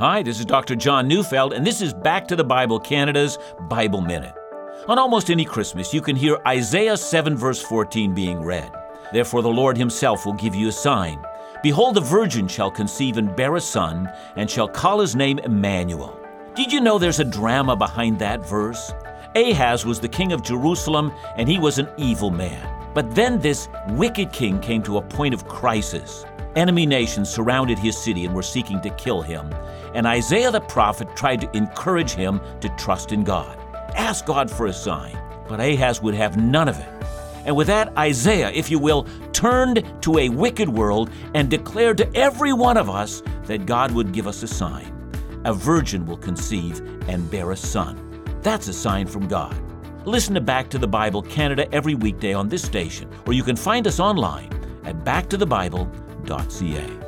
Hi, this is Dr. John Neufeld, and this is Back to the Bible Canada's Bible Minute. On almost any Christmas, you can hear Isaiah 7, verse 14 being read. Therefore, the Lord Himself will give you a sign. Behold, the virgin shall conceive and bear a son, and shall call his name Emmanuel. Did you know there's a drama behind that verse? Ahaz was the king of Jerusalem, and he was an evil man. But then this wicked king came to a point of crisis. Enemy nations surrounded his city and were seeking to kill him. And Isaiah the prophet tried to encourage him to trust in God. Ask God for a sign. But Ahaz would have none of it. And with that, Isaiah, if you will, turned to a wicked world and declared to every one of us that God would give us a sign. A virgin will conceive and bear a son. That's a sign from God. Listen to Back to the Bible Canada every weekday on this station, or you can find us online at backtothebible.ca.